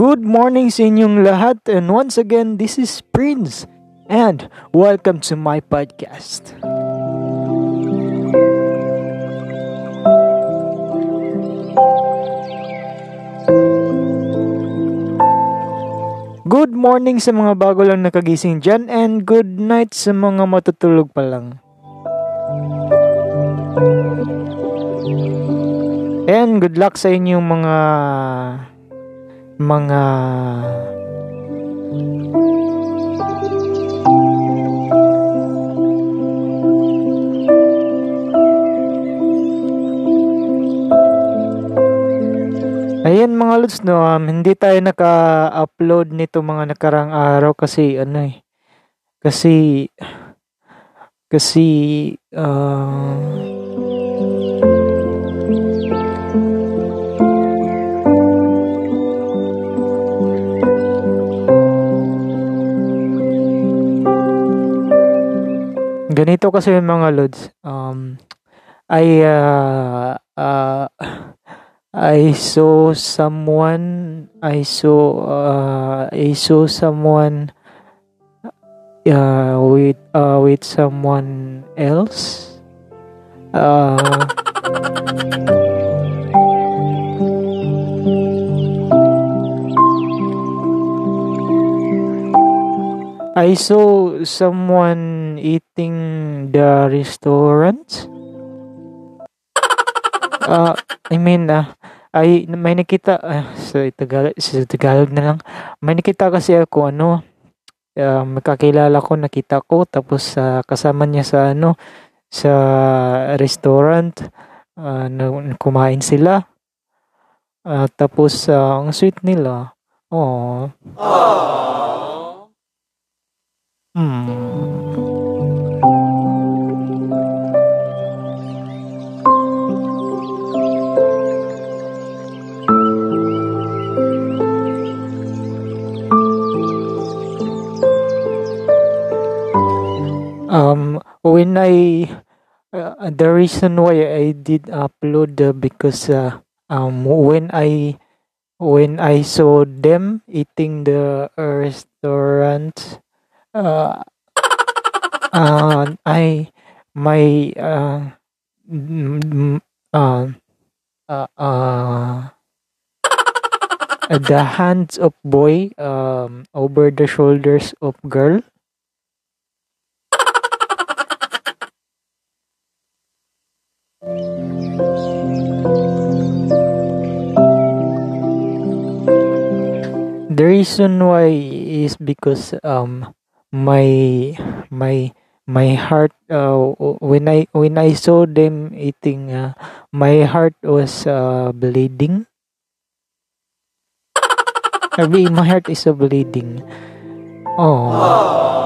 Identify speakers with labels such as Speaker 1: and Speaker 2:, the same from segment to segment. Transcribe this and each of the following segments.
Speaker 1: Good morning sa inyong lahat and once again this is Prince and welcome to my podcast. Good morning sa mga bago lang nakagising dyan and good night sa mga matutulog pa lang. And good luck sa inyong mga mga Ayan mga lods no, um, hindi tayo naka-upload nito mga nakarang araw kasi ano eh. Kasi kasi uh, ganito kasi yung mga lods. Um I uh, uh, I saw someone I saw uh, I saw someone uh, with uh, with someone else. Uh, I saw someone eating the restaurant. Uh, I mean, uh, ay may nakita uh, sa Tagalog, sa Tagalog na lang. May nakita kasi ako ano, uh, makakilala ko nakita ko tapos uh, kasama niya sa ano sa restaurant uh, kumain sila. Uh, tapos uh, ang sweet nila. Oh. Aww. Uh, the reason why I did upload uh, because uh, um when I when I saw them eating the restaurant uh, uh, I my uh, uh, uh, uh, the hands of boy um, over the shoulders of girl. The reason why is because um my my my heart uh, when I when I saw them eating uh, my heart was uh, bleeding. I mean, my heart is uh, bleeding. Oh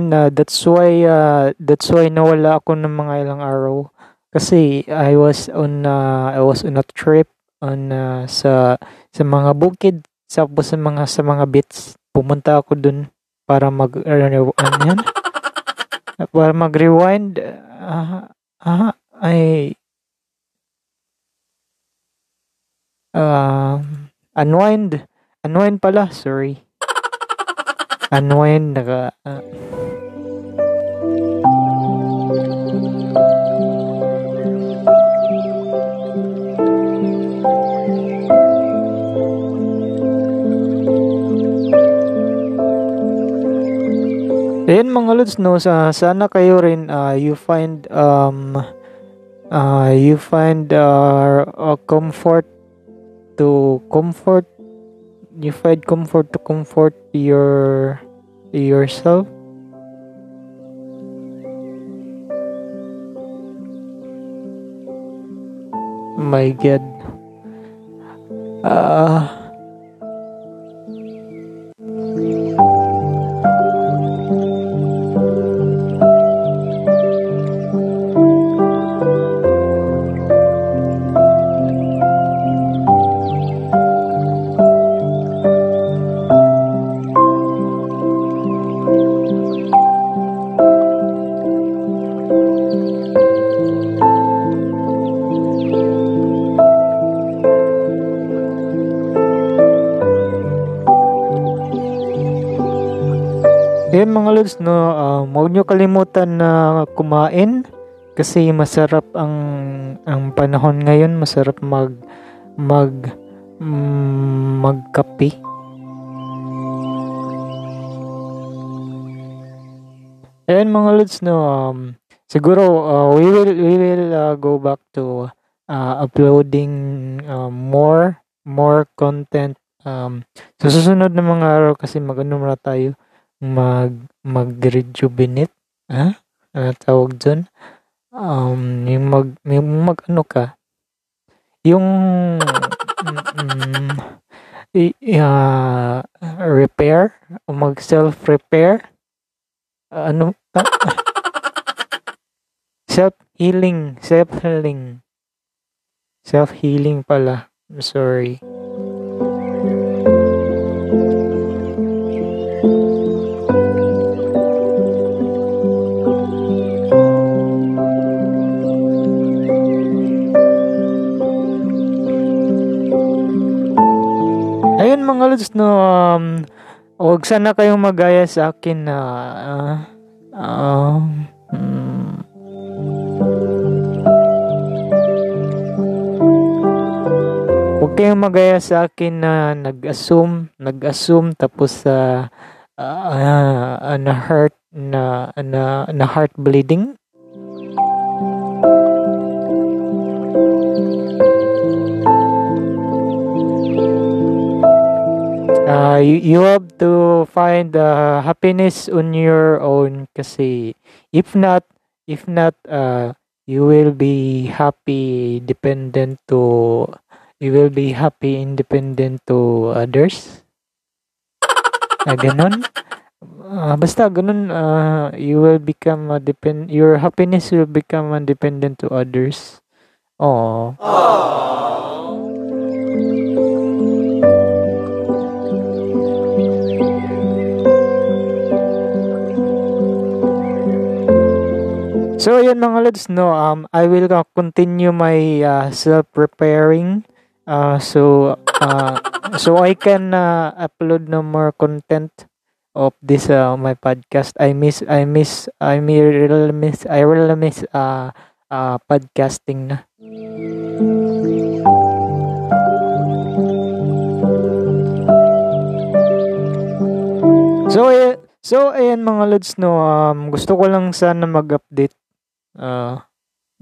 Speaker 1: Yan, ah, that's why ah, that's why nawala ako ng mga ilang araw. Kasi I was on uh, I was on a trip on uh, sa sa mga bukid tapos sa mga sa mga beach. Pumunta ako dun para mag ano, ano yan? para mag rewind ah, ah ay uh, unwind. Unwind pala sorry. Unwind naka uh, lods no, sa sana kayo rin uh, you find um uh, you find uh, a comfort to comfort you find comfort to comfort your yourself. My god. Uh lods, no, um, huwag nyo kalimutan na kumain kasi masarap ang ang panahon ngayon, masarap mag mag mm, magkape. Ayan mga lods, no, um, siguro uh, we will we will uh, go back to uh, uploading uh, more more content um, sa susunod na mga araw kasi mag-ano tayo mag mag-rejuvenate? Ha? Ano tawag dun? Um, yung mag, yung mag ano ka? Yung mm, uh, repair? O mag self repair uh, ano uh, self healing self healing self healing pala. I'm sorry Lods, no, um, huwag sana kayong magaya sa akin na, uh, um, huwag kayong magaya sa akin na nag-assume, nag-assume tapos sa, uh, uh, na heart, na, na, na heart bleeding. You, have to find uh, happiness on your own kasi if not if not uh, you will be happy dependent to you will be happy independent to others. Uh, ganun. Uh, basta ganun uh, you will become a depend your happiness will become dependent to others. Oh So ayun mga lods no um I will uh, continue my uh, self preparing uh, so uh, so I can uh, upload no more content of this uh, my podcast. I miss I miss I really miss I really miss uh, uh podcasting na. So, ay- so ayan mga lods no, um, gusto ko lang sana mag-update Ah,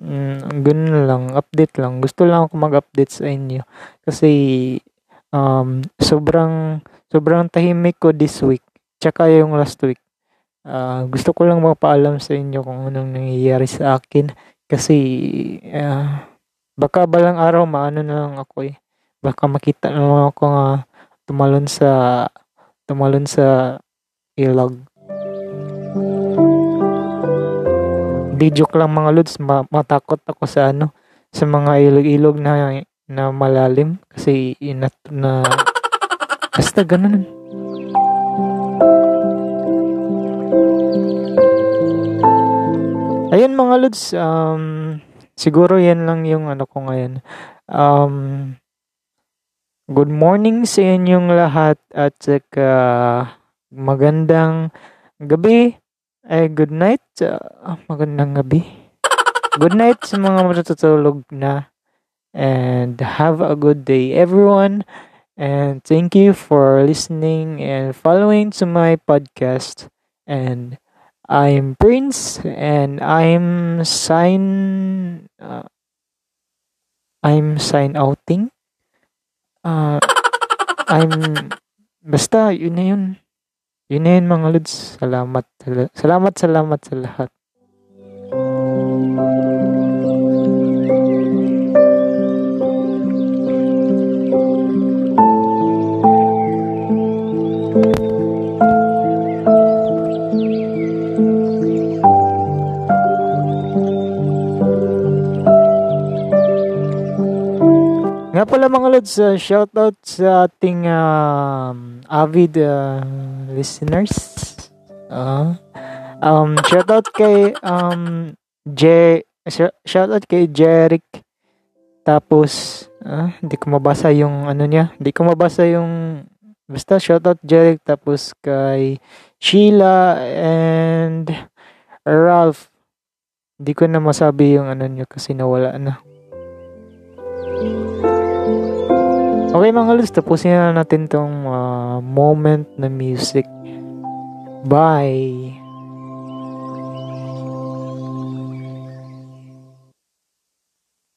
Speaker 1: hmm, ganun lang, update lang. Gusto lang ako mag-update sa inyo kasi, um, sobrang sobrang tahimik ko this week tsaka yung last week. Ah, gusto ko lang mapaalam sa inyo kung anong nangyayari sa akin kasi, ah, baka balang araw maano na lang ako, eh, baka makita na lang ako nga tumalon sa tumalon sa ilog. Di joke lang mga lods, ma- matakot ako sa ano, sa mga ilog-ilog na na malalim kasi inat na basta ganun. Ayun mga lods, um, siguro yan lang yung ano ko ngayon. Um, good morning sa inyong lahat at saka magandang gabi ay good night. Uh, magandang gabi. Good night sa mga matutulog na. And have a good day everyone. And thank you for listening and following to my podcast. And I'm Prince and I'm sign uh, I'm sign outing. Uh, I'm basta yun na yun. Yun na yun mga lods. Salamat. Salamat, salamat sa lahat. Mga lods, uh, shoutout sa ating uh, avid uh, listeners. Uh, um, shoutout kay um, J shoutout kay Jeric. Tapos, uh, hindi ko mabasa yung ano niya. Hindi ko mabasa yung basta shoutout Jeric tapos kay Sheila and Ralph. Hindi ko na masabi yung ano nyo kasi nawala na. Okay mga lods, tapusin na natin tong uh, moment na music. Bye!